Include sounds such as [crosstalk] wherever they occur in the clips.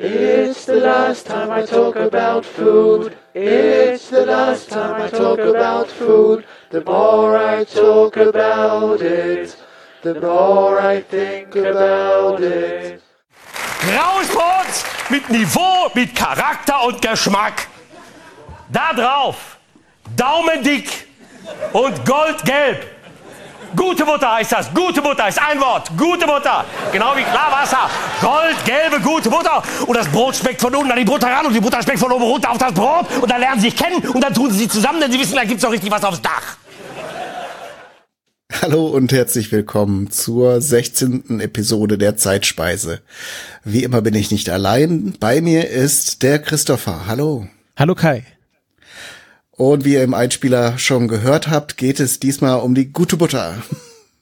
It's the last time I talk about food. It's the last time I talk about food. The more I talk about it, the more I think about it. Graues Brot mit Niveau, mit Charakter und Geschmack. Da drauf, daumendick und goldgelb. Gute Butter heißt das. Gute Butter ist ein Wort. Gute Butter. Genau wie Klarwasser. Goldgelbe, gute Butter. Und das Brot schmeckt von unten an die Butter ran und die Butter schmeckt von oben runter auf das Brot. Und dann lernen sie sich kennen und dann tun sie sich zusammen, denn sie wissen, da gibt's auch richtig was aufs Dach. Hallo und herzlich willkommen zur 16. Episode der Zeitspeise. Wie immer bin ich nicht allein. Bei mir ist der Christopher. Hallo. Hallo Kai. Und wie ihr im Einspieler schon gehört habt, geht es diesmal um die gute Butter.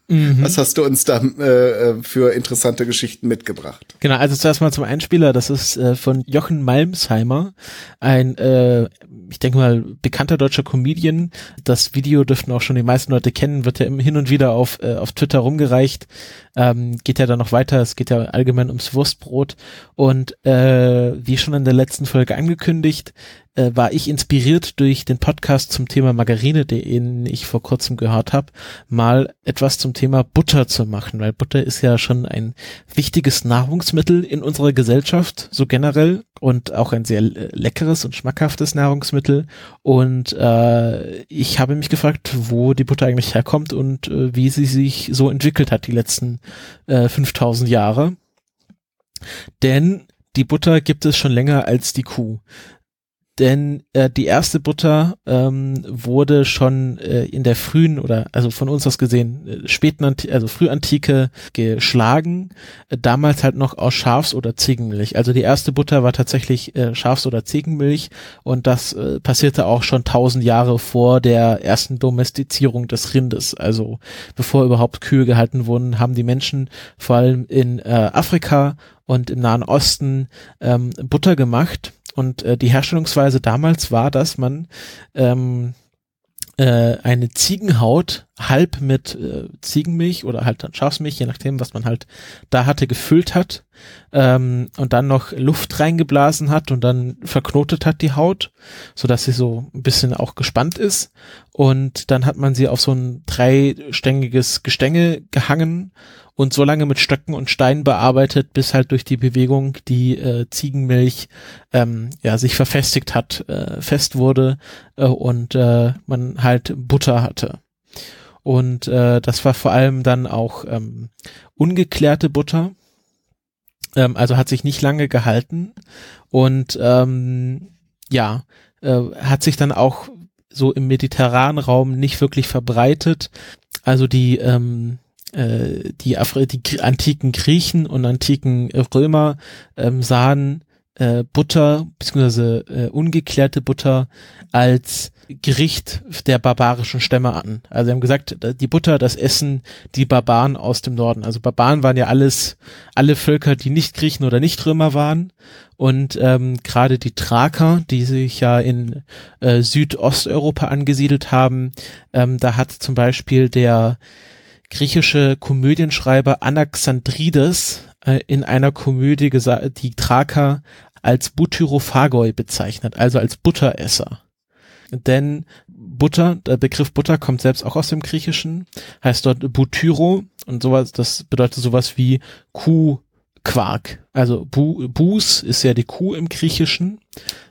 Mhm. Was hast du uns da äh, für interessante Geschichten mitgebracht? Genau, also zuerst mal zum Einspieler. Das ist äh, von Jochen Malmsheimer, ein, äh, ich denke mal, bekannter deutscher Comedian. Das Video dürften auch schon die meisten Leute kennen, wird ja hin und wieder auf, äh, auf Twitter rumgereicht. Ähm, geht ja dann noch weiter, es geht ja allgemein ums Wurstbrot. Und äh, wie schon in der letzten Folge angekündigt, äh, war ich inspiriert durch den Podcast zum Thema Margarine, den ich vor kurzem gehört habe, mal etwas zum Thema Butter zu machen, weil Butter ist ja schon ein wichtiges Nahrungsmittel in unserer Gesellschaft, so generell und auch ein sehr leckeres und schmackhaftes Nahrungsmittel. Und äh, ich habe mich gefragt, wo die Butter eigentlich herkommt und äh, wie sie sich so entwickelt hat die letzten äh, 5000 Jahre. Denn die Butter gibt es schon länger als die Kuh denn äh, die erste Butter ähm, wurde schon äh, in der frühen oder also von uns aus gesehen äh, späten also frühantike geschlagen, äh, damals halt noch aus Schafs- oder Ziegenmilch. Also die erste Butter war tatsächlich äh, Schafs- oder Ziegenmilch und das äh, passierte auch schon tausend Jahre vor der ersten Domestizierung des Rindes. Also bevor überhaupt Kühe gehalten wurden, haben die Menschen vor allem in äh, Afrika und im Nahen Osten ähm, Butter gemacht und äh, die Herstellungsweise damals war, dass man ähm, äh, eine Ziegenhaut halb mit äh, Ziegenmilch oder halt dann Schafsmilch, je nachdem, was man halt da hatte, gefüllt hat ähm, und dann noch Luft reingeblasen hat und dann verknotet hat die Haut, so dass sie so ein bisschen auch gespannt ist. Und dann hat man sie auf so ein dreistängiges Gestänge gehangen und so lange mit Stöcken und Steinen bearbeitet, bis halt durch die Bewegung die äh, Ziegenmilch ähm, ja sich verfestigt hat, äh, fest wurde äh, und äh, man halt Butter hatte. Und äh, das war vor allem dann auch ähm, ungeklärte Butter, ähm, also hat sich nicht lange gehalten und ähm, ja, äh, hat sich dann auch so im mediterranen Raum nicht wirklich verbreitet. Also die ähm, äh, die, Afri die antiken Griechen und antiken Römer ähm, sahen äh, Butter beziehungsweise äh, ungeklärte Butter als Gericht der barbarischen Stämme an. Also sie haben gesagt, die Butter, das Essen die Barbaren aus dem Norden. Also Barbaren waren ja alles, alle Völker, die nicht Griechen oder nicht Römer waren. Und ähm, gerade die Thraker, die sich ja in äh, Südosteuropa angesiedelt haben, ähm, da hat zum Beispiel der griechische Komödienschreiber Anaxandrides äh, in einer Komödie die Thraker als Butyrophagoi bezeichnet, also als Butteresser. Denn Butter, der Begriff Butter kommt selbst auch aus dem Griechischen, heißt dort Butyro und sowas, das bedeutet sowas wie Kuhquark. Also Bu, Bus ist ja die Kuh im Griechischen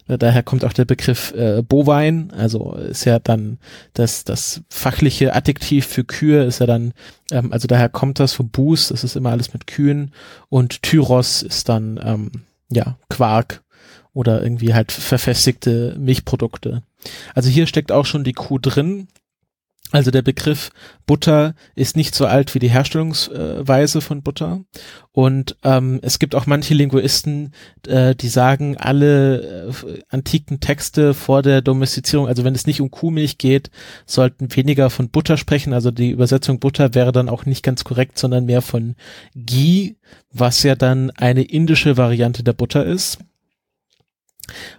Daher kommt auch der Begriff äh, bovine, also ist ja dann das, das fachliche Adjektiv für Kühe ist ja dann, ähm, also daher kommt das von Bus, das ist immer alles mit Kühen und Tyros ist dann, ähm, ja, Quark oder irgendwie halt verfestigte Milchprodukte. Also hier steckt auch schon die Kuh drin, also der Begriff Butter ist nicht so alt wie die Herstellungsweise von Butter. Und ähm, es gibt auch manche Linguisten, äh, die sagen, alle äh, antiken Texte vor der Domestizierung, also wenn es nicht um Kuhmilch geht, sollten weniger von Butter sprechen. Also die Übersetzung Butter wäre dann auch nicht ganz korrekt, sondern mehr von Ghee, was ja dann eine indische Variante der Butter ist,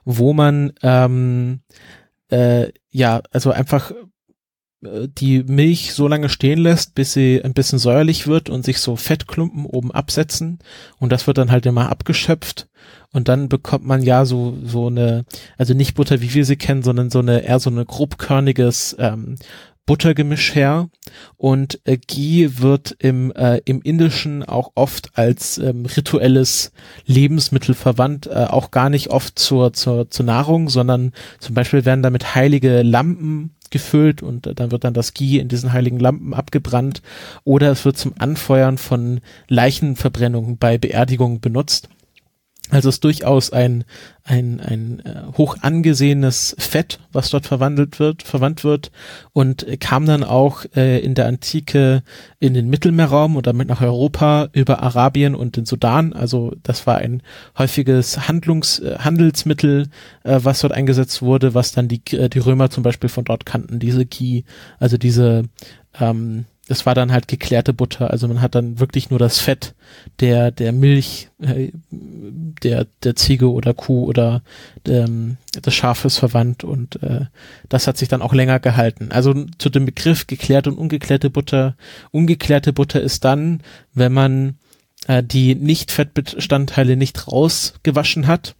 wo man ähm, äh, ja, also einfach die Milch so lange stehen lässt, bis sie ein bisschen säuerlich wird und sich so Fettklumpen oben absetzen. Und das wird dann halt immer abgeschöpft. Und dann bekommt man ja so so eine also nicht Butter wie wir sie kennen, sondern so eine eher so eine grobkörniges ähm, Buttergemisch her und äh, Ghee wird im, äh, im Indischen auch oft als ähm, rituelles Lebensmittel verwandt, äh, auch gar nicht oft zur, zur, zur Nahrung, sondern zum Beispiel werden damit heilige Lampen gefüllt und äh, dann wird dann das Ghee in diesen heiligen Lampen abgebrannt oder es wird zum Anfeuern von Leichenverbrennungen bei Beerdigungen benutzt. Also ist durchaus ein, ein, ein äh, hoch angesehenes Fett, was dort verwandelt wird, verwandt wird und kam dann auch äh, in der Antike in den Mittelmeerraum und damit nach Europa über Arabien und den Sudan. Also das war ein häufiges Handlungs, äh, Handelsmittel, äh, was dort eingesetzt wurde, was dann die, äh, die Römer zum Beispiel von dort kannten, diese Ki, also diese ähm, das war dann halt geklärte Butter. Also man hat dann wirklich nur das Fett der, der Milch, äh, der, der Ziege oder Kuh oder ähm, des Schafes verwandt und äh, das hat sich dann auch länger gehalten. Also zu dem Begriff geklärte und ungeklärte Butter. Ungeklärte Butter ist dann, wenn man äh, die Nicht-Fettbestandteile nicht rausgewaschen hat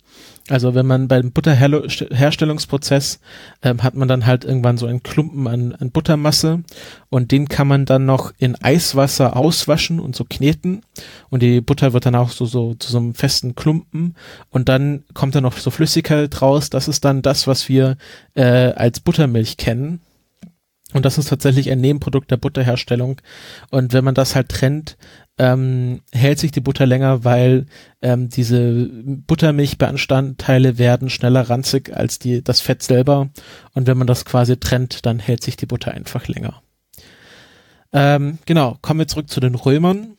also wenn man beim Butterherstellungsprozess ähm, hat man dann halt irgendwann so einen Klumpen an, an Buttermasse und den kann man dann noch in Eiswasser auswaschen und so kneten und die Butter wird dann auch so, so zu so einem festen Klumpen und dann kommt dann noch so Flüssigkeit raus. Das ist dann das, was wir äh, als Buttermilch kennen. Und das ist tatsächlich ein Nebenprodukt der Butterherstellung. Und wenn man das halt trennt, ähm, hält sich die Butter länger, weil ähm, diese Buttermilchbestandteile werden schneller ranzig als die, das Fett selber. Und wenn man das quasi trennt, dann hält sich die Butter einfach länger. Ähm, genau, kommen wir zurück zu den Römern.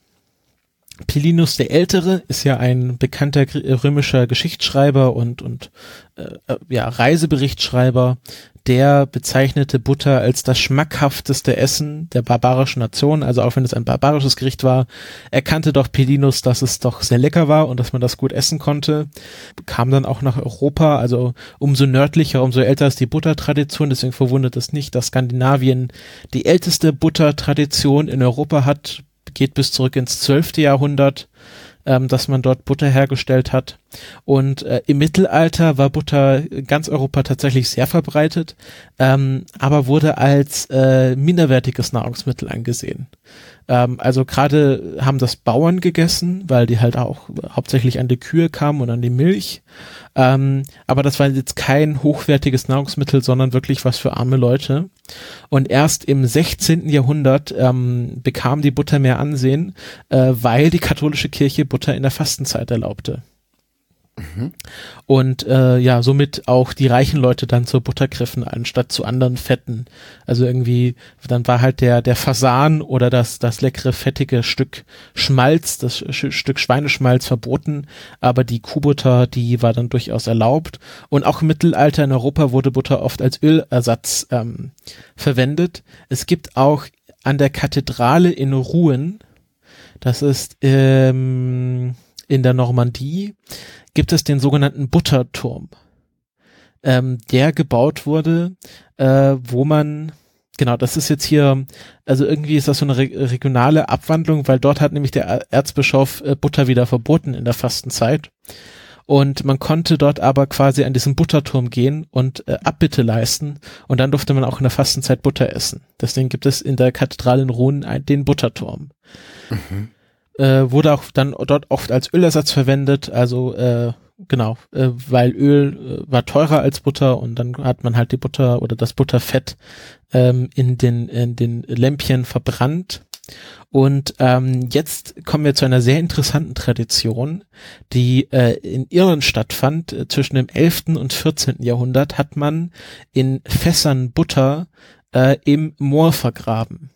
Pilinus der Ältere ist ja ein bekannter römischer Geschichtsschreiber und, und äh, äh ja, Reiseberichtschreiber, der bezeichnete Butter als das schmackhafteste Essen der barbarischen Nation. Also auch wenn es ein barbarisches Gericht war, erkannte doch Pelinus, dass es doch sehr lecker war und dass man das gut essen konnte. Kam dann auch nach Europa, also umso nördlicher, umso älter ist die Buttertradition. Deswegen verwundert es nicht, dass Skandinavien die älteste Buttertradition in Europa hat. Geht bis zurück ins zwölfte Jahrhundert ähm, dass man dort Butter hergestellt hat. Und äh, im Mittelalter war Butter ganz Europa tatsächlich sehr verbreitet, ähm, aber wurde als äh, minderwertiges Nahrungsmittel angesehen. Ähm, also gerade haben das Bauern gegessen, weil die halt auch hauptsächlich an die Kühe kamen und an die Milch. Ähm, aber das war jetzt kein hochwertiges Nahrungsmittel, sondern wirklich was für arme Leute. Und erst im 16. Jahrhundert ähm, bekam die Butter mehr Ansehen, äh, weil die katholische Kirche Butter in der Fastenzeit erlaubte. Und äh, ja, somit auch die reichen Leute dann zur Butter griffen, anstatt zu anderen Fetten. Also irgendwie, dann war halt der, der Fasan oder das, das leckere, fettige Stück Schmalz, das Sch Stück Schweineschmalz verboten, aber die Kuhbutter, die war dann durchaus erlaubt. Und auch im Mittelalter in Europa wurde Butter oft als Ölersatz ähm, verwendet. Es gibt auch an der Kathedrale in Rouen, das ist ähm, in der Normandie, gibt es den sogenannten Butterturm, ähm, der gebaut wurde, äh, wo man genau, das ist jetzt hier, also irgendwie ist das so eine re regionale Abwandlung, weil dort hat nämlich der Erzbischof äh, Butter wieder verboten in der Fastenzeit. Und man konnte dort aber quasi an diesen Butterturm gehen und äh, Abbitte leisten. Und dann durfte man auch in der Fastenzeit Butter essen. Deswegen gibt es in der Kathedrale in Rouen den Butterturm. Mhm äh, wurde auch dann dort oft als Ölersatz verwendet, also äh, genau, äh, weil Öl äh, war teurer als Butter und dann hat man halt die Butter oder das Butterfett ähm, in den in den Lämpchen verbrannt. Und ähm, jetzt kommen wir zu einer sehr interessanten Tradition, die äh, in Irland stattfand. Äh, zwischen dem 11. und 14. Jahrhundert hat man in Fässern Butter äh, im Moor vergraben.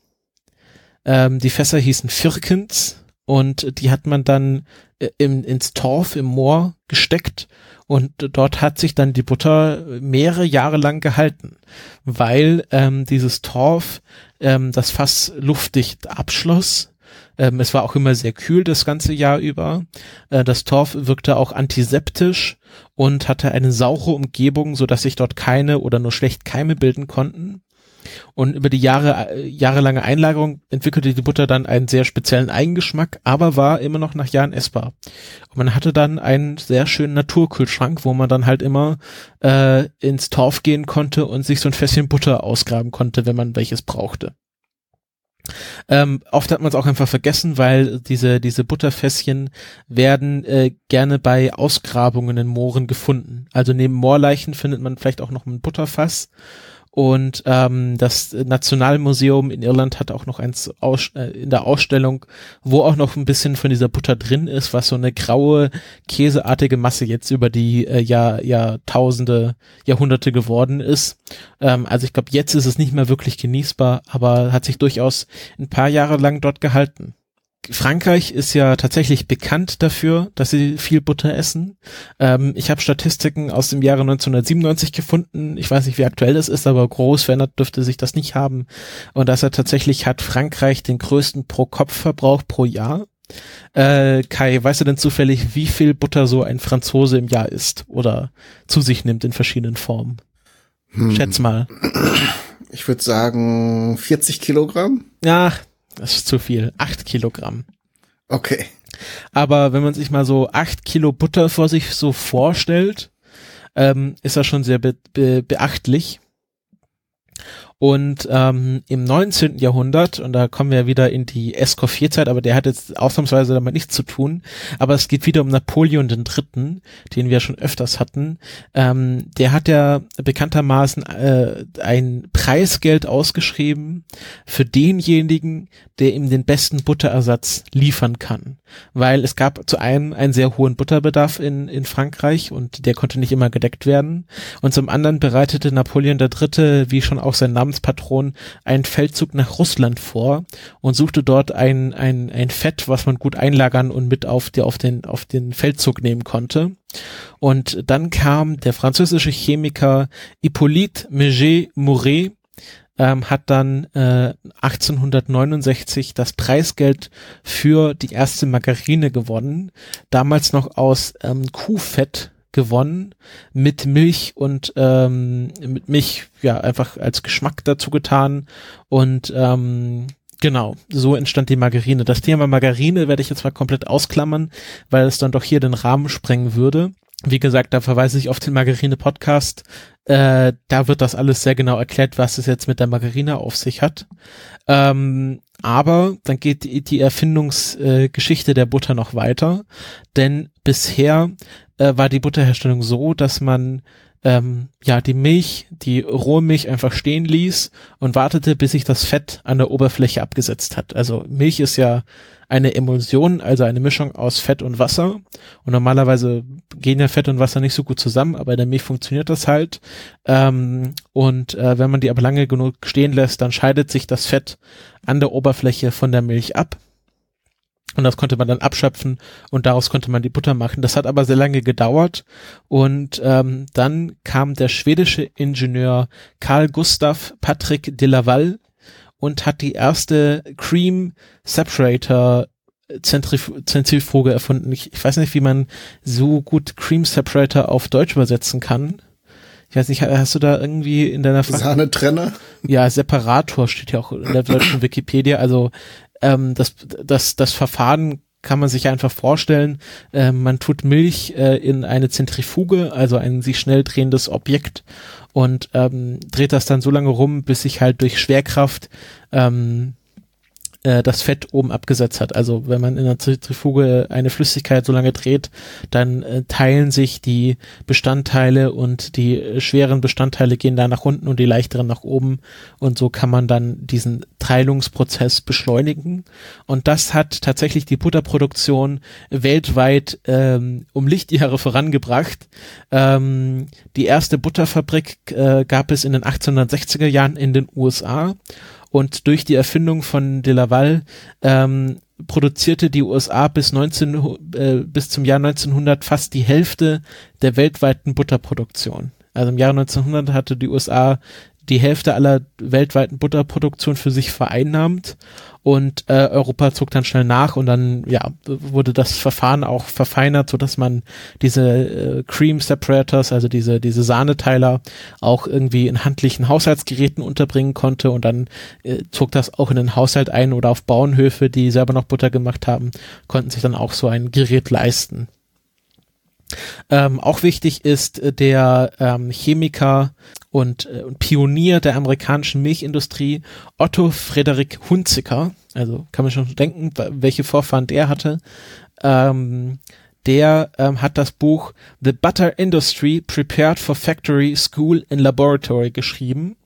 Ähm, die Fässer hießen Firkens und die hat man dann äh, im, ins Torf im Moor gesteckt und dort hat sich dann die Butter mehrere Jahre lang gehalten, weil ähm, dieses Torf ähm, das Fass luftdicht abschloss. Ähm, es war auch immer sehr kühl das ganze Jahr über. Äh, das Torf wirkte auch antiseptisch und hatte eine saure Umgebung, so dass sich dort keine oder nur schlecht Keime bilden konnten. Und über die Jahre, äh, jahrelange Einlagerung entwickelte die Butter dann einen sehr speziellen Eigengeschmack, aber war immer noch nach Jahren essbar. Und man hatte dann einen sehr schönen Naturkühlschrank, wo man dann halt immer äh, ins Torf gehen konnte und sich so ein Fässchen Butter ausgraben konnte, wenn man welches brauchte. Ähm, oft hat man es auch einfach vergessen, weil diese, diese Butterfässchen werden äh, gerne bei Ausgrabungen in Mooren gefunden. Also neben Moorleichen findet man vielleicht auch noch ein Butterfass und ähm, das Nationalmuseum in Irland hat auch noch eins aus, äh, in der Ausstellung, wo auch noch ein bisschen von dieser Butter drin ist, was so eine graue, käseartige Masse jetzt über die äh, Jahr, Jahrtausende, Jahrhunderte geworden ist. Ähm, also ich glaube, jetzt ist es nicht mehr wirklich genießbar, aber hat sich durchaus ein paar Jahre lang dort gehalten. Frankreich ist ja tatsächlich bekannt dafür, dass sie viel Butter essen. Ähm, ich habe Statistiken aus dem Jahre 1997 gefunden. Ich weiß nicht, wie aktuell das ist, aber groß verändert dürfte sich das nicht haben. Und dass er tatsächlich hat Frankreich den größten Pro-Kopf-Verbrauch pro Jahr. Äh, Kai, weißt du denn zufällig, wie viel Butter so ein Franzose im Jahr isst oder zu sich nimmt in verschiedenen Formen? Hm. Schätz mal. Ich würde sagen 40 Kilogramm. Ja, das ist zu viel. Acht Kilogramm. Okay. Aber wenn man sich mal so acht Kilo Butter vor sich so vorstellt, ähm, ist das schon sehr be be beachtlich. Und ähm, im 19. Jahrhundert, und da kommen wir wieder in die Escoffier-Zeit, aber der hat jetzt ausnahmsweise damit nichts zu tun, aber es geht wieder um Napoleon Dritten, den wir schon öfters hatten. Ähm, der hat ja bekanntermaßen äh, ein Preisgeld ausgeschrieben für denjenigen, der ihm den besten Butterersatz liefern kann. Weil es gab zu einem einen sehr hohen Butterbedarf in, in Frankreich und der konnte nicht immer gedeckt werden. Und zum anderen bereitete Napoleon Dritte, wie schon auch sein Name Namenspatron einen Feldzug nach Russland vor und suchte dort ein, ein, ein Fett, was man gut einlagern und mit auf, die, auf, den, auf den Feldzug nehmen konnte. Und dann kam der französische Chemiker Hippolyte Meget Mouret, ähm, hat dann äh, 1869 das Preisgeld für die erste Margarine gewonnen, damals noch aus ähm, Kuhfett gewonnen mit Milch und ähm, mit Milch ja einfach als Geschmack dazu getan und ähm, Genau, so entstand die Margarine. Das Thema Margarine werde ich jetzt mal komplett ausklammern, weil es dann doch hier den Rahmen sprengen würde. Wie gesagt, da verweise ich auf den Margarine-Podcast. Äh, da wird das alles sehr genau erklärt, was es jetzt mit der Margarine auf sich hat. Ähm, aber dann geht die, die Erfindungsgeschichte äh, der Butter noch weiter, denn bisher äh, war die Butterherstellung so, dass man ähm, ja die Milch, die rohe Milch einfach stehen ließ und wartete, bis sich das Fett an der Oberfläche abgesetzt hat. Also Milch ist ja eine Emulsion, also eine Mischung aus Fett und Wasser. Und normalerweise gehen ja Fett und Wasser nicht so gut zusammen, aber in der Milch funktioniert das halt. Ähm, und äh, wenn man die aber lange genug stehen lässt, dann scheidet sich das Fett an der Oberfläche von der Milch ab. Und das konnte man dann abschöpfen und daraus konnte man die Butter machen. Das hat aber sehr lange gedauert. Und ähm, dann kam der schwedische Ingenieur Carl Gustav Patrick de Laval und hat die erste Cream Separator Zentrif Zentrifuge erfunden. Ich, ich weiß nicht, wie man so gut Cream Separator auf Deutsch übersetzen kann. Ich weiß nicht, hast du da irgendwie in deiner Fach Sahnetrenner? Ja, Separator steht ja auch in der deutschen [clears throat] Wikipedia. Also ähm, das, das, das Verfahren kann man sich einfach vorstellen, äh, man tut Milch äh, in eine Zentrifuge, also ein sich schnell drehendes Objekt und ähm, dreht das dann so lange rum, bis sich halt durch Schwerkraft ähm, äh, das Fett oben abgesetzt hat. Also wenn man in der Zentrifuge eine Flüssigkeit so lange dreht, dann äh, teilen sich die Bestandteile und die äh, schweren Bestandteile gehen da nach unten und die leichteren nach oben und so kann man dann diesen Teilungsprozess beschleunigen und das hat tatsächlich die Butterproduktion weltweit ähm, um Lichtjahre vorangebracht. Ähm, die erste Butterfabrik äh, gab es in den 1860er Jahren in den USA und durch die Erfindung von de Laval ähm, produzierte die USA bis 19 äh, bis zum Jahr 1900 fast die Hälfte der weltweiten Butterproduktion. Also im Jahr 1900 hatte die USA die Hälfte aller weltweiten Butterproduktion für sich vereinnahmt und äh, Europa zog dann schnell nach und dann ja wurde das Verfahren auch verfeinert, so dass man diese äh, Cream Separators, also diese diese Sahneteiler auch irgendwie in handlichen Haushaltsgeräten unterbringen konnte und dann äh, zog das auch in den Haushalt ein oder auf Bauernhöfe, die selber noch Butter gemacht haben, konnten sich dann auch so ein Gerät leisten. Ähm, auch wichtig ist äh, der ähm, Chemiker und, äh, Pionier der amerikanischen Milchindustrie Otto Frederik Hunziker. Also kann man schon denken, welche Vorfahren der hatte. Ähm, der ähm, hat das Buch The Butter Industry Prepared for Factory, School and Laboratory geschrieben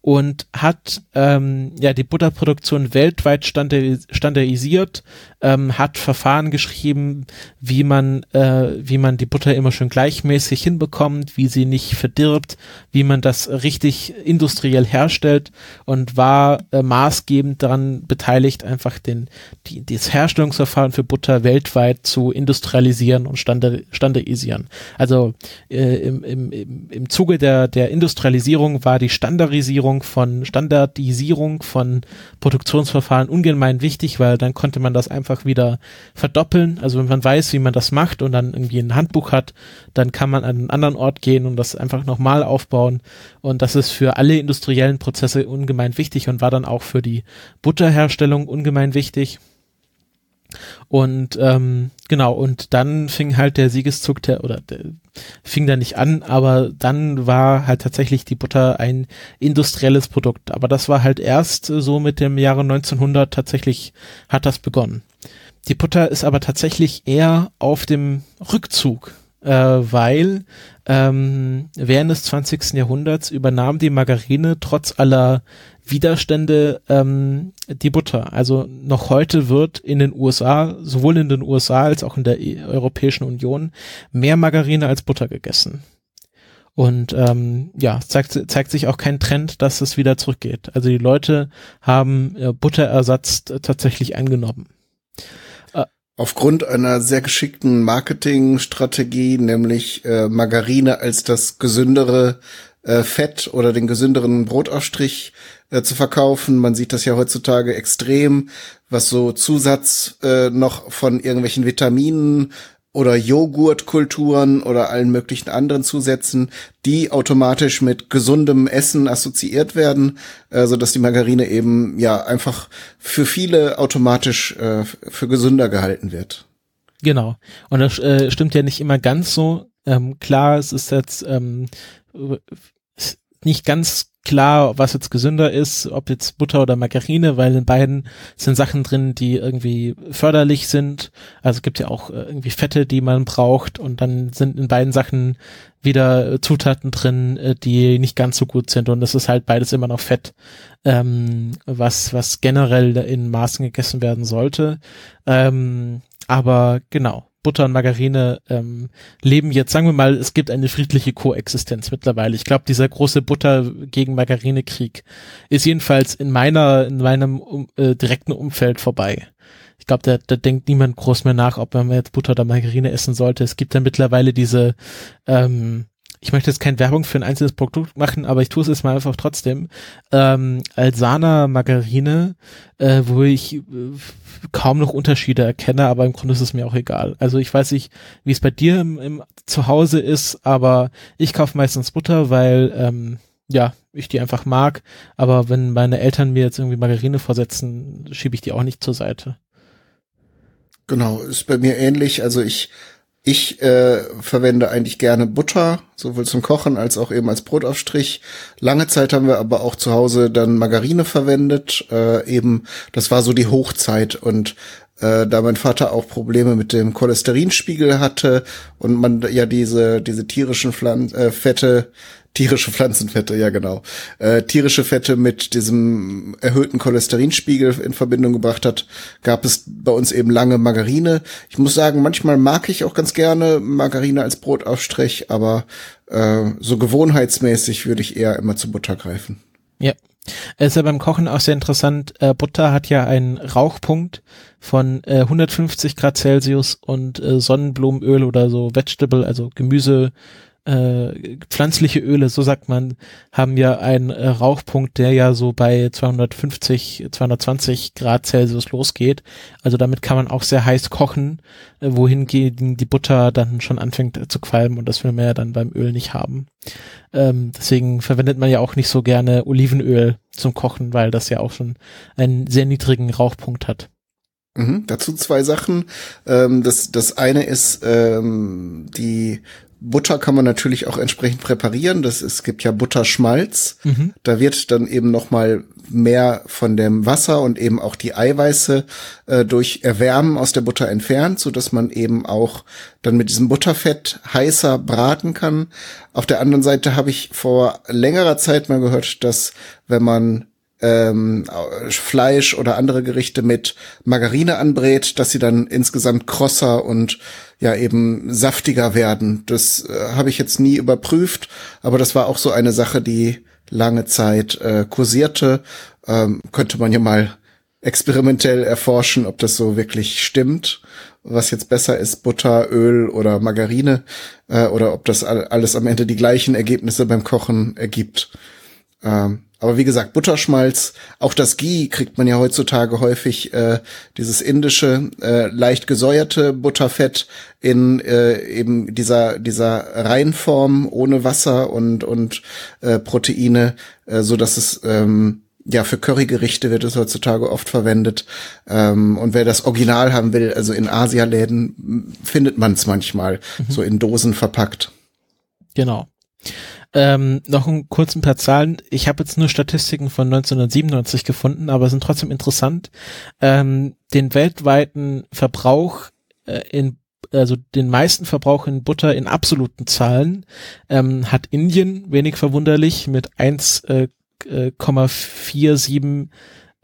und hat ähm, ja die Butterproduktion weltweit standardisiert, ähm, hat Verfahren geschrieben, wie man äh, wie man die Butter immer schön gleichmäßig hinbekommt, wie sie nicht verdirbt, wie man das richtig industriell herstellt und war äh, maßgebend daran beteiligt, einfach den die, das Herstellungsverfahren für Butter weltweit zu industrialisieren und standard, standardisieren. Also äh, im, im, im Zuge der der Industrialisierung war die Standardisierung von Standardisierung von Produktionsverfahren ungemein wichtig, weil dann konnte man das einfach wieder verdoppeln. Also wenn man weiß, wie man das macht und dann irgendwie ein Handbuch hat, dann kann man an einen anderen Ort gehen und das einfach nochmal aufbauen. Und das ist für alle industriellen Prozesse ungemein wichtig und war dann auch für die Butterherstellung ungemein wichtig. Und ähm, genau, und dann fing halt der Siegeszug der, oder der, fing da nicht an, aber dann war halt tatsächlich die Butter ein industrielles Produkt. Aber das war halt erst so mit dem Jahre 1900 tatsächlich hat das begonnen. Die Butter ist aber tatsächlich eher auf dem Rückzug, äh, weil ähm, während des 20. Jahrhunderts übernahm die Margarine trotz aller Widerstände ähm, die Butter. Also noch heute wird in den USA, sowohl in den USA als auch in der e Europäischen Union, mehr Margarine als Butter gegessen. Und ähm, ja, zeigt, zeigt sich auch kein Trend, dass es wieder zurückgeht. Also die Leute haben äh, Butterersatz tatsächlich eingenommen. Aufgrund einer sehr geschickten Marketingstrategie, nämlich äh, Margarine als das gesündere äh, Fett oder den gesünderen Brotaufstrich äh, zu verkaufen. Man sieht das ja heutzutage extrem, was so Zusatz äh, noch von irgendwelchen Vitaminen oder Joghurtkulturen oder allen möglichen anderen Zusätzen, die automatisch mit gesundem Essen assoziiert werden, äh, so dass die Margarine eben ja einfach für viele automatisch äh, für gesünder gehalten wird. Genau. Und das äh, stimmt ja nicht immer ganz so. Ähm, klar, es ist jetzt ähm, nicht ganz klar, was jetzt gesünder ist, ob jetzt Butter oder Margarine, weil in beiden sind Sachen drin, die irgendwie förderlich sind. Also gibt ja auch äh, irgendwie Fette, die man braucht und dann sind in beiden Sachen wieder Zutaten drin, äh, die nicht ganz so gut sind und das ist halt beides immer noch Fett, ähm, was was generell in Maßen gegessen werden sollte. Ähm, aber genau, Butter und Margarine ähm, leben jetzt, sagen wir mal, es gibt eine friedliche Koexistenz mittlerweile. Ich glaube, dieser große Butter gegen Margarine-Krieg ist jedenfalls in meiner, in meinem um, äh, direkten Umfeld vorbei. Ich glaube, da, da denkt niemand groß mehr nach, ob man jetzt Butter oder Margarine essen sollte. Es gibt ja mittlerweile diese ähm, ich möchte jetzt keine Werbung für ein einzelnes Produkt machen, aber ich tue es jetzt mal einfach trotzdem. Ähm, Alsana Margarine, äh, wo ich äh, kaum noch Unterschiede erkenne, aber im Grunde ist es mir auch egal. Also ich weiß nicht, wie es bei dir im, im Zuhause ist, aber ich kaufe meistens Butter, weil ähm, ja, ich die einfach mag. Aber wenn meine Eltern mir jetzt irgendwie Margarine vorsetzen, schiebe ich die auch nicht zur Seite. Genau, ist bei mir ähnlich. Also ich ich äh, verwende eigentlich gerne Butter, sowohl zum Kochen als auch eben als Brotaufstrich. Lange Zeit haben wir aber auch zu Hause dann Margarine verwendet. Äh, eben, das war so die Hochzeit und äh, da mein Vater auch Probleme mit dem Cholesterinspiegel hatte und man ja diese diese tierischen Pflanzen, äh, Fette Tierische Pflanzenfette, ja genau. Äh, tierische Fette mit diesem erhöhten Cholesterinspiegel in Verbindung gebracht hat, gab es bei uns eben lange Margarine. Ich muss sagen, manchmal mag ich auch ganz gerne Margarine als Brotaufstrich, aber äh, so gewohnheitsmäßig würde ich eher immer zu Butter greifen. Ja. Es ist ja beim Kochen auch sehr interessant. Äh, Butter hat ja einen Rauchpunkt von äh, 150 Grad Celsius und äh, Sonnenblumenöl oder so Vegetable, also Gemüse, äh, pflanzliche Öle, so sagt man, haben ja einen äh, Rauchpunkt, der ja so bei 250, 220 Grad Celsius losgeht. Also damit kann man auch sehr heiß kochen, äh, wohingegen die Butter dann schon anfängt äh, zu qualmen und das will man ja dann beim Öl nicht haben. Ähm, deswegen verwendet man ja auch nicht so gerne Olivenöl zum Kochen, weil das ja auch schon einen sehr niedrigen Rauchpunkt hat. Mhm, dazu zwei Sachen. Ähm, das, das eine ist ähm, die Butter kann man natürlich auch entsprechend präparieren. Das, es gibt ja Butterschmalz. Mhm. Da wird dann eben noch mal mehr von dem Wasser und eben auch die Eiweiße äh, durch Erwärmen aus der Butter entfernt, so dass man eben auch dann mit diesem Butterfett heißer braten kann. Auf der anderen Seite habe ich vor längerer Zeit mal gehört, dass wenn man ähm, Fleisch oder andere Gerichte mit Margarine anbrät, dass sie dann insgesamt krosser und ja eben saftiger werden. Das äh, habe ich jetzt nie überprüft, aber das war auch so eine Sache, die lange Zeit äh, kursierte. Ähm, könnte man ja mal experimentell erforschen, ob das so wirklich stimmt, was jetzt besser ist, Butter, Öl oder Margarine, äh, oder ob das alles am Ende die gleichen Ergebnisse beim Kochen ergibt. Ähm, aber wie gesagt, Butterschmalz, auch das Ghee kriegt man ja heutzutage häufig, äh, dieses indische, äh, leicht gesäuerte Butterfett in äh, eben dieser, dieser Reinform ohne Wasser und, und äh, Proteine, äh, so dass es ähm, ja, für Currygerichte wird es heutzutage oft verwendet. Ähm, und wer das Original haben will, also in Asialäden findet man es manchmal, mhm. so in Dosen verpackt. Genau. Ähm, noch ein kurzen paar Zahlen. Ich habe jetzt nur Statistiken von 1997 gefunden, aber sind trotzdem interessant. Ähm, den weltweiten Verbrauch äh, in also den meisten Verbrauch in Butter in absoluten Zahlen ähm, hat Indien, wenig verwunderlich, mit 1,47 äh,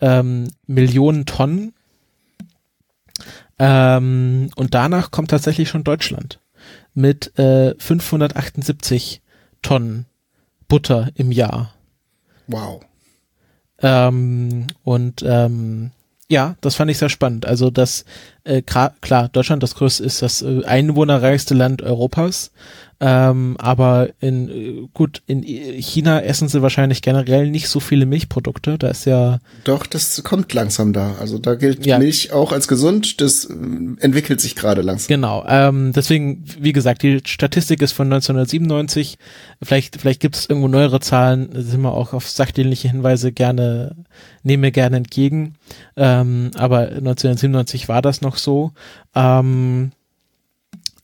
ähm, Millionen Tonnen. Ähm, und danach kommt tatsächlich schon Deutschland mit äh, 578 Tonnen Butter im Jahr. Wow. Ähm, und ähm, ja, das fand ich sehr spannend. Also das, äh, klar, Deutschland das größte ist das äh, einwohnerreichste Land Europas. Ähm, aber in äh, gut, in China essen sie wahrscheinlich generell nicht so viele Milchprodukte. Da ist ja. Doch, das kommt langsam da. Also da gilt ja. Milch auch als gesund. Das äh, entwickelt sich gerade langsam. Genau. Ähm, deswegen, wie gesagt, die Statistik ist von 1997. Vielleicht, vielleicht gibt es irgendwo neuere Zahlen. Da sind wir auch auf sachdienliche Hinweise gerne, nehmen wir gerne entgegen. Ähm, aber 1997 war das noch so. Ähm,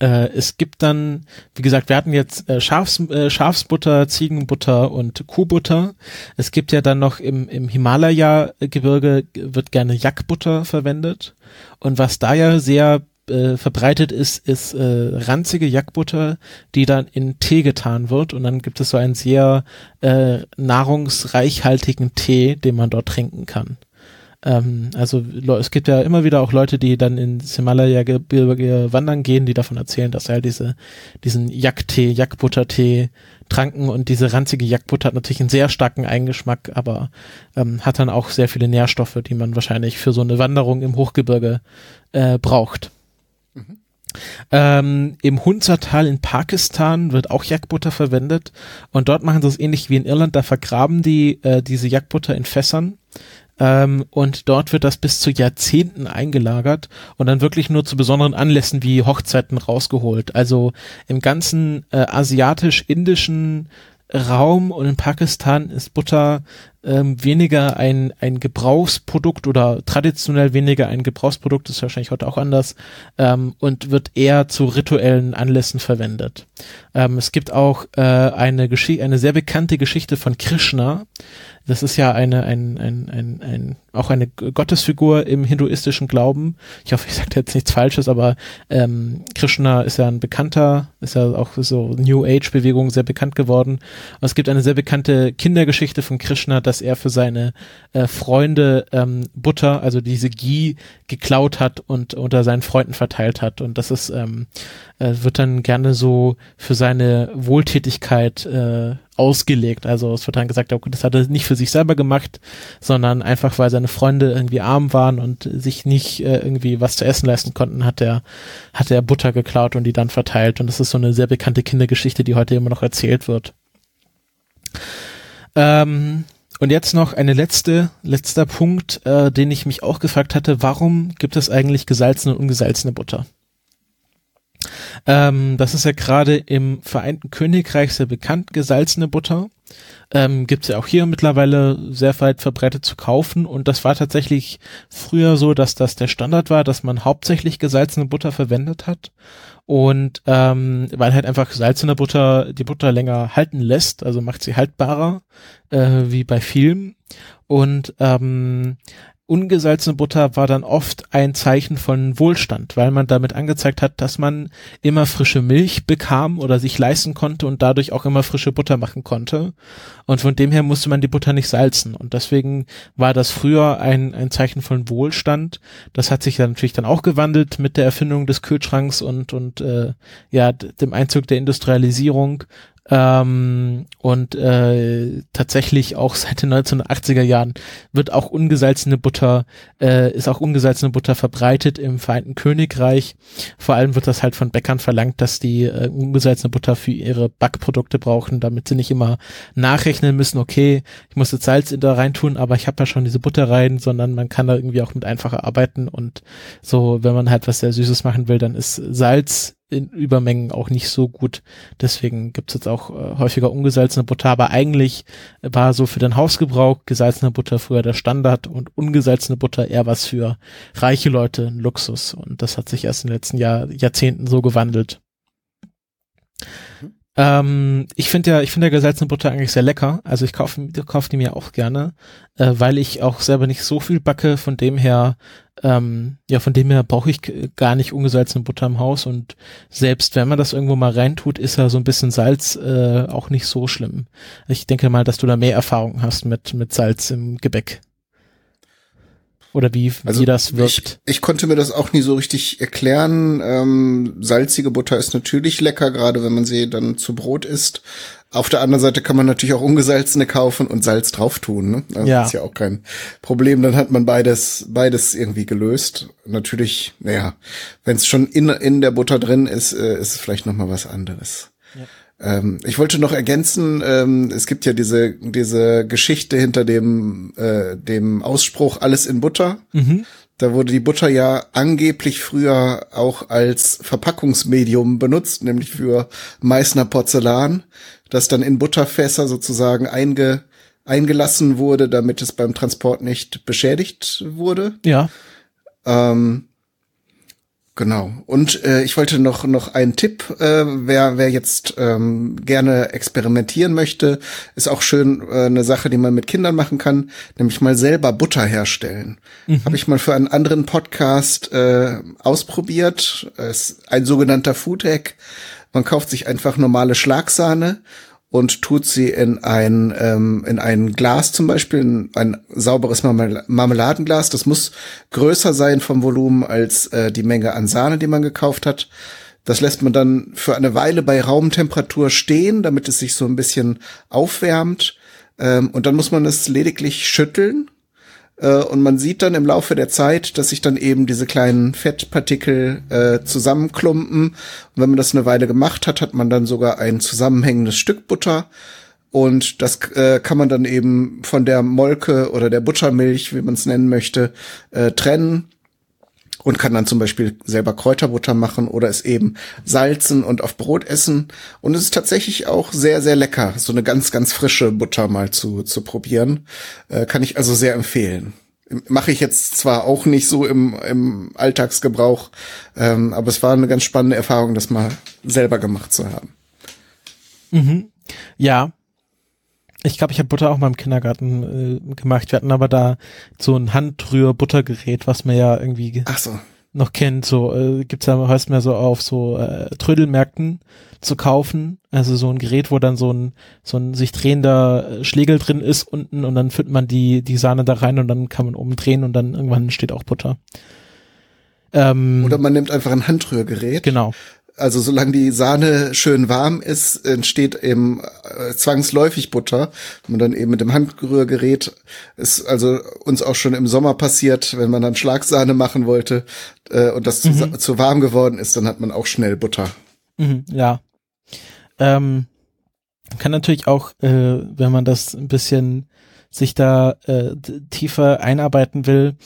äh, es gibt dann, wie gesagt, wir hatten jetzt äh, Schafs, äh, Schafsbutter, Ziegenbutter und Kuhbutter. Es gibt ja dann noch im, im Himalaya-Gebirge wird gerne Jackbutter verwendet. Und was da ja sehr äh, verbreitet ist, ist äh, ranzige Jackbutter, die dann in Tee getan wird und dann gibt es so einen sehr äh, nahrungsreichhaltigen Tee, den man dort trinken kann. Ähm, also es gibt ja immer wieder auch Leute, die dann ins Himalaya-Gebirge wandern gehen, die davon erzählen, dass sie halt diese, diesen Jacktee, Jackbuttertee tranken. Und diese ranzige Jackbutter hat natürlich einen sehr starken Eigengeschmack, aber ähm, hat dann auch sehr viele Nährstoffe, die man wahrscheinlich für so eine Wanderung im Hochgebirge äh, braucht. Ähm, Im Hunzertal in Pakistan wird auch Jackbutter verwendet. Und dort machen sie es ähnlich wie in Irland, da vergraben die äh, diese Jackbutter in Fässern ähm, und dort wird das bis zu Jahrzehnten eingelagert und dann wirklich nur zu besonderen Anlässen wie Hochzeiten rausgeholt. Also im ganzen äh, asiatisch-indischen Raum und in Pakistan ist Butter ähm, weniger ein, ein Gebrauchsprodukt oder traditionell weniger ein Gebrauchsprodukt, ist wahrscheinlich heute auch anders, ähm, und wird eher zu rituellen Anlässen verwendet. Ähm, es gibt auch äh, eine, eine sehr bekannte Geschichte von Krishna, das ist ja eine, ein, ein, ein, ein, auch eine Gottesfigur im hinduistischen Glauben. Ich hoffe, ich sage jetzt nichts Falsches, aber ähm, Krishna ist ja ein bekannter, ist ja auch so New Age Bewegung sehr bekannt geworden. Und es gibt eine sehr bekannte Kindergeschichte von Krishna, dass dass er für seine äh, Freunde ähm, Butter, also diese Ghee, geklaut hat und unter seinen Freunden verteilt hat. Und das ist, ähm, äh, wird dann gerne so für seine Wohltätigkeit äh, ausgelegt. Also es wird dann gesagt, okay, das hat er nicht für sich selber gemacht, sondern einfach, weil seine Freunde irgendwie arm waren und sich nicht äh, irgendwie was zu essen leisten konnten, hat er, hat er Butter geklaut und die dann verteilt. Und das ist so eine sehr bekannte Kindergeschichte, die heute immer noch erzählt wird. Ähm, und jetzt noch eine letzte, letzter Punkt, äh, den ich mich auch gefragt hatte, warum gibt es eigentlich gesalzene und ungesalzene Butter? Ähm, das ist ja gerade im Vereinten Königreich sehr bekannt, gesalzene Butter. Ähm, Gibt es ja auch hier mittlerweile sehr weit verbreitet zu kaufen und das war tatsächlich früher so, dass das der Standard war, dass man hauptsächlich gesalzene Butter verwendet hat und ähm, weil halt einfach gesalzene Butter die Butter länger halten lässt, also macht sie haltbarer äh, wie bei Film. Und ähm, ungesalzene Butter war dann oft ein Zeichen von Wohlstand, weil man damit angezeigt hat, dass man immer frische Milch bekam oder sich leisten konnte und dadurch auch immer frische Butter machen konnte. Und von dem her musste man die Butter nicht salzen. Und deswegen war das früher ein, ein Zeichen von Wohlstand. Das hat sich dann natürlich dann auch gewandelt mit der Erfindung des Kühlschranks und, und äh, ja, dem Einzug der Industrialisierung ähm, und äh, tatsächlich auch [laughs] seit den 1980er Jahren wird auch ungesalzene Butter, äh, ist auch ungesalzene Butter verbreitet im Vereinten Königreich. Vor allem wird das halt von Bäckern verlangt, dass die äh, ungesalzene Butter für ihre Backprodukte brauchen, damit sie nicht immer nachrechnen müssen, okay, ich muss jetzt Salz da rein tun, aber ich habe ja schon diese Butter rein, sondern man kann da irgendwie auch mit einfacher arbeiten und so, wenn man halt was sehr Süßes machen will, dann ist Salz in Übermengen auch nicht so gut. Deswegen gibt's jetzt auch äh, häufiger ungesalzene Butter. Aber eigentlich war so für den Hausgebrauch gesalzene Butter früher der Standard und ungesalzene Butter eher was für reiche Leute, ein Luxus. Und das hat sich erst in den letzten Jahr, Jahrzehnten so gewandelt. Mhm. Ähm, ich finde ja, ich finde ja gesalzene Butter eigentlich sehr lecker. Also ich kaufe kauf die mir auch gerne, äh, weil ich auch selber nicht so viel backe. Von dem her, ähm, ja, von dem her brauche ich gar nicht ungesalzene Butter im Haus. Und selbst wenn man das irgendwo mal reintut, ist ja so ein bisschen Salz äh, auch nicht so schlimm. Ich denke mal, dass du da mehr Erfahrung hast mit mit Salz im Gebäck oder wie, also wie das wirkt. Ich, ich konnte mir das auch nie so richtig erklären. Ähm, salzige Butter ist natürlich lecker, gerade wenn man sie dann zu Brot isst. Auf der anderen Seite kann man natürlich auch ungesalzene kaufen und Salz drauf tun. Ne? Also ja. ist ja auch kein Problem. Dann hat man beides, beides irgendwie gelöst. Natürlich, naja, wenn es schon in, in der Butter drin ist, äh, ist es vielleicht noch mal was anderes. Ja. Ähm, ich wollte noch ergänzen, ähm, es gibt ja diese, diese Geschichte hinter dem, äh, dem Ausspruch alles in Butter. Mhm. Da wurde die Butter ja angeblich früher auch als Verpackungsmedium benutzt, nämlich für Meißner Porzellan, das dann in Butterfässer sozusagen einge, eingelassen wurde, damit es beim Transport nicht beschädigt wurde. Ja. Ähm, Genau. Und äh, ich wollte noch noch einen Tipp, äh, wer wer jetzt ähm, gerne experimentieren möchte, ist auch schön äh, eine Sache, die man mit Kindern machen kann, nämlich mal selber Butter herstellen. Mhm. Habe ich mal für einen anderen Podcast äh, ausprobiert. Es ist ein sogenannter Food Hack. Man kauft sich einfach normale Schlagsahne und tut sie in ein, ähm, in ein Glas zum Beispiel, in ein sauberes Marmeladenglas. Das muss größer sein vom Volumen als äh, die Menge an Sahne, die man gekauft hat. Das lässt man dann für eine Weile bei Raumtemperatur stehen, damit es sich so ein bisschen aufwärmt. Ähm, und dann muss man es lediglich schütteln äh, und man sieht dann im Laufe der Zeit, dass sich dann eben diese kleinen Fettpartikel äh, zusammenklumpen. Und wenn man das eine Weile gemacht hat, hat man dann sogar ein zusammenhängendes Stück Butter. Und das äh, kann man dann eben von der Molke oder der Buttermilch, wie man es nennen möchte, äh, trennen und kann dann zum Beispiel selber Kräuterbutter machen oder es eben salzen und auf Brot essen. Und es ist tatsächlich auch sehr, sehr lecker, so eine ganz, ganz frische Butter mal zu, zu probieren. Äh, kann ich also sehr empfehlen. Mache ich jetzt zwar auch nicht so im, im Alltagsgebrauch, ähm, aber es war eine ganz spannende Erfahrung, das mal selber gemacht zu haben. Mhm. Ja, ich glaube, ich habe Butter auch mal im Kindergarten äh, gemacht. Wir hatten aber da so ein Handrühr-Buttergerät, was mir ja irgendwie Ach so. noch kennt, so äh, gibt's ja heißt mehr so auf so äh, Trödelmärkten zu kaufen, also so ein Gerät, wo dann so ein so ein sich drehender äh, Schlegel drin ist unten und dann füllt man die die Sahne da rein und dann kann man oben drehen und dann irgendwann steht auch Butter. Ähm, Oder man nimmt einfach ein Handrührgerät. Genau. Also solange die Sahne schön warm ist, entsteht eben äh, zwangsläufig Butter. Wenn man dann eben mit dem Handrührgerät ist also uns auch schon im Sommer passiert, wenn man dann Schlagsahne machen wollte äh, und das mhm. zu, zu, warm geworden ist, dann hat man auch schnell Butter. Mhm, ja. Ähm, kann natürlich auch, äh, wenn man das ein bisschen sich da äh, tiefer einarbeiten will,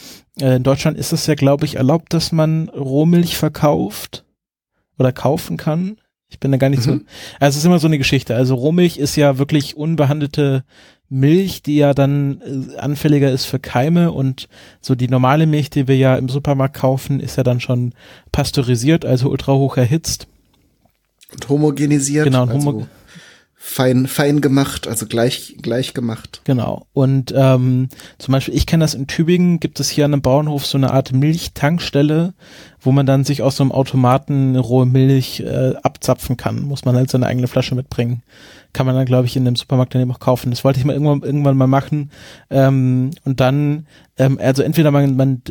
äh, in Deutschland ist es ja, glaube ich, erlaubt, dass man Rohmilch verkauft oder kaufen kann. Ich bin da gar nicht mhm. so. Also es ist immer so eine Geschichte. Also Rohmilch ist ja wirklich unbehandelte Milch, die ja dann äh, anfälliger ist für Keime und so die normale Milch, die wir ja im Supermarkt kaufen, ist ja dann schon pasteurisiert, also ultra hoch erhitzt. Und homogenisiert. Genau, und homo also fein, fein gemacht, also gleich, gleich gemacht. Genau. Und ähm, zum Beispiel, ich kenne das in Tübingen, gibt es hier an einem Bauernhof so eine Art Milchtankstelle, wo man dann sich aus so einem Automaten rohe Milch äh, abzapfen kann. Muss man halt seine eigene Flasche mitbringen kann man dann, glaube ich, in dem Supermarkt dann eben auch kaufen. Das wollte ich mal irgendwann, irgendwann mal machen. Ähm, und dann, ähm, also entweder man, man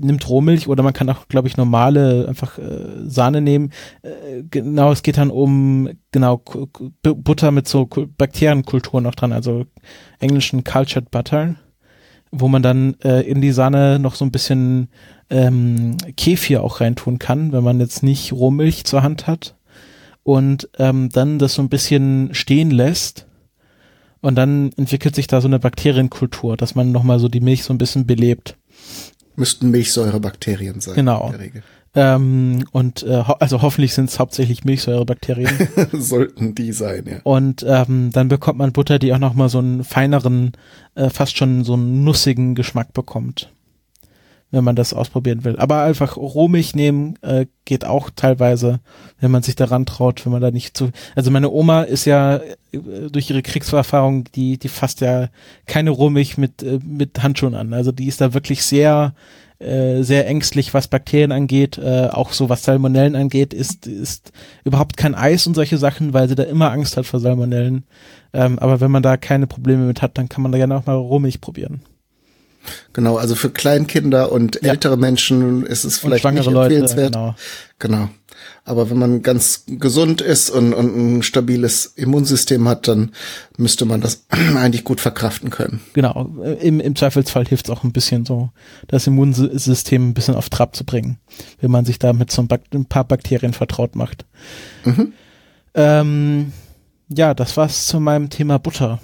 nimmt Rohmilch oder man kann auch, glaube ich, normale einfach äh, Sahne nehmen. Äh, genau, es geht dann um, genau, Butter mit so Bakterienkulturen noch dran, also englischen Cultured Butter, wo man dann äh, in die Sahne noch so ein bisschen ähm, Kefir auch reintun kann, wenn man jetzt nicht Rohmilch zur Hand hat und ähm, dann das so ein bisschen stehen lässt und dann entwickelt sich da so eine Bakterienkultur, dass man nochmal so die Milch so ein bisschen belebt. Müssten Milchsäurebakterien sein. Genau. Ähm, und äh, ho also hoffentlich sind es hauptsächlich Milchsäurebakterien. [laughs] Sollten die sein, ja. Und ähm, dann bekommt man Butter, die auch nochmal so einen feineren, äh, fast schon so einen nussigen Geschmack bekommt wenn man das ausprobieren will. Aber einfach Rohmilch nehmen äh, geht auch teilweise, wenn man sich daran traut, wenn man da nicht zu. Also meine Oma ist ja äh, durch ihre Kriegserfahrung, die die fasst ja keine Rohmilch mit äh, mit Handschuhen an. Also die ist da wirklich sehr äh, sehr ängstlich, was Bakterien angeht, äh, auch so was Salmonellen angeht, ist ist überhaupt kein Eis und solche Sachen, weil sie da immer Angst hat vor Salmonellen. Ähm, aber wenn man da keine Probleme mit hat, dann kann man da gerne auch mal Rohmilch probieren. Genau, also für Kleinkinder und ja. ältere Menschen ist es vielleicht nicht empfehlenswert. Leute, genau. genau. Aber wenn man ganz gesund ist und, und ein stabiles Immunsystem hat, dann müsste man das [clears throat] eigentlich gut verkraften können. Genau. Im, im Zweifelsfall hilft es auch ein bisschen so, das Immunsystem ein bisschen auf Trab zu bringen, wenn man sich da mit so ein, paar Bakterien vertraut macht. Mhm. Ähm, ja, das war's zu meinem Thema Butter.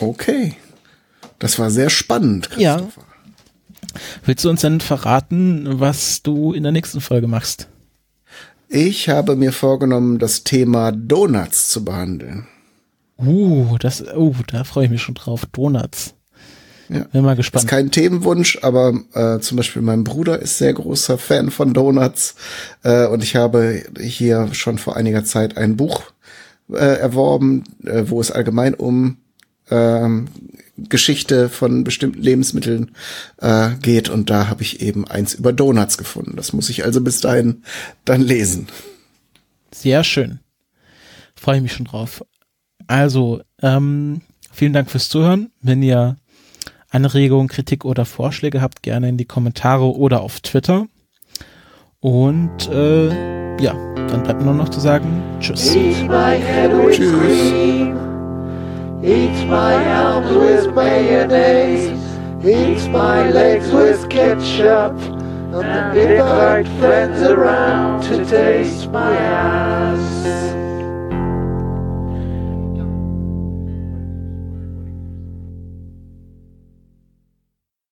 Okay. Das war sehr spannend, Christopher. Ja. Willst du uns denn verraten, was du in der nächsten Folge machst? Ich habe mir vorgenommen, das Thema Donuts zu behandeln. Uh, das, uh, da freue ich mich schon drauf. Donuts. Ja. Bin mal gespannt. Ist kein Themenwunsch, aber äh, zum Beispiel mein Bruder ist sehr großer Fan von Donuts äh, und ich habe hier schon vor einiger Zeit ein Buch äh, erworben, äh, wo es allgemein um ähm, Geschichte von bestimmten Lebensmitteln äh, geht und da habe ich eben eins über Donuts gefunden. Das muss ich also bis dahin dann lesen. Sehr schön. Freue ich mich schon drauf. Also, ähm, vielen Dank fürs Zuhören. Wenn ihr Anregungen, Kritik oder Vorschläge habt, gerne in die Kommentare oder auf Twitter. Und äh, ja, dann bleibt nur noch zu sagen, tschüss. Tschüss. Eats my arms with mayonnaise. Eats my legs with ketchup. And the invite friends around to taste my ass.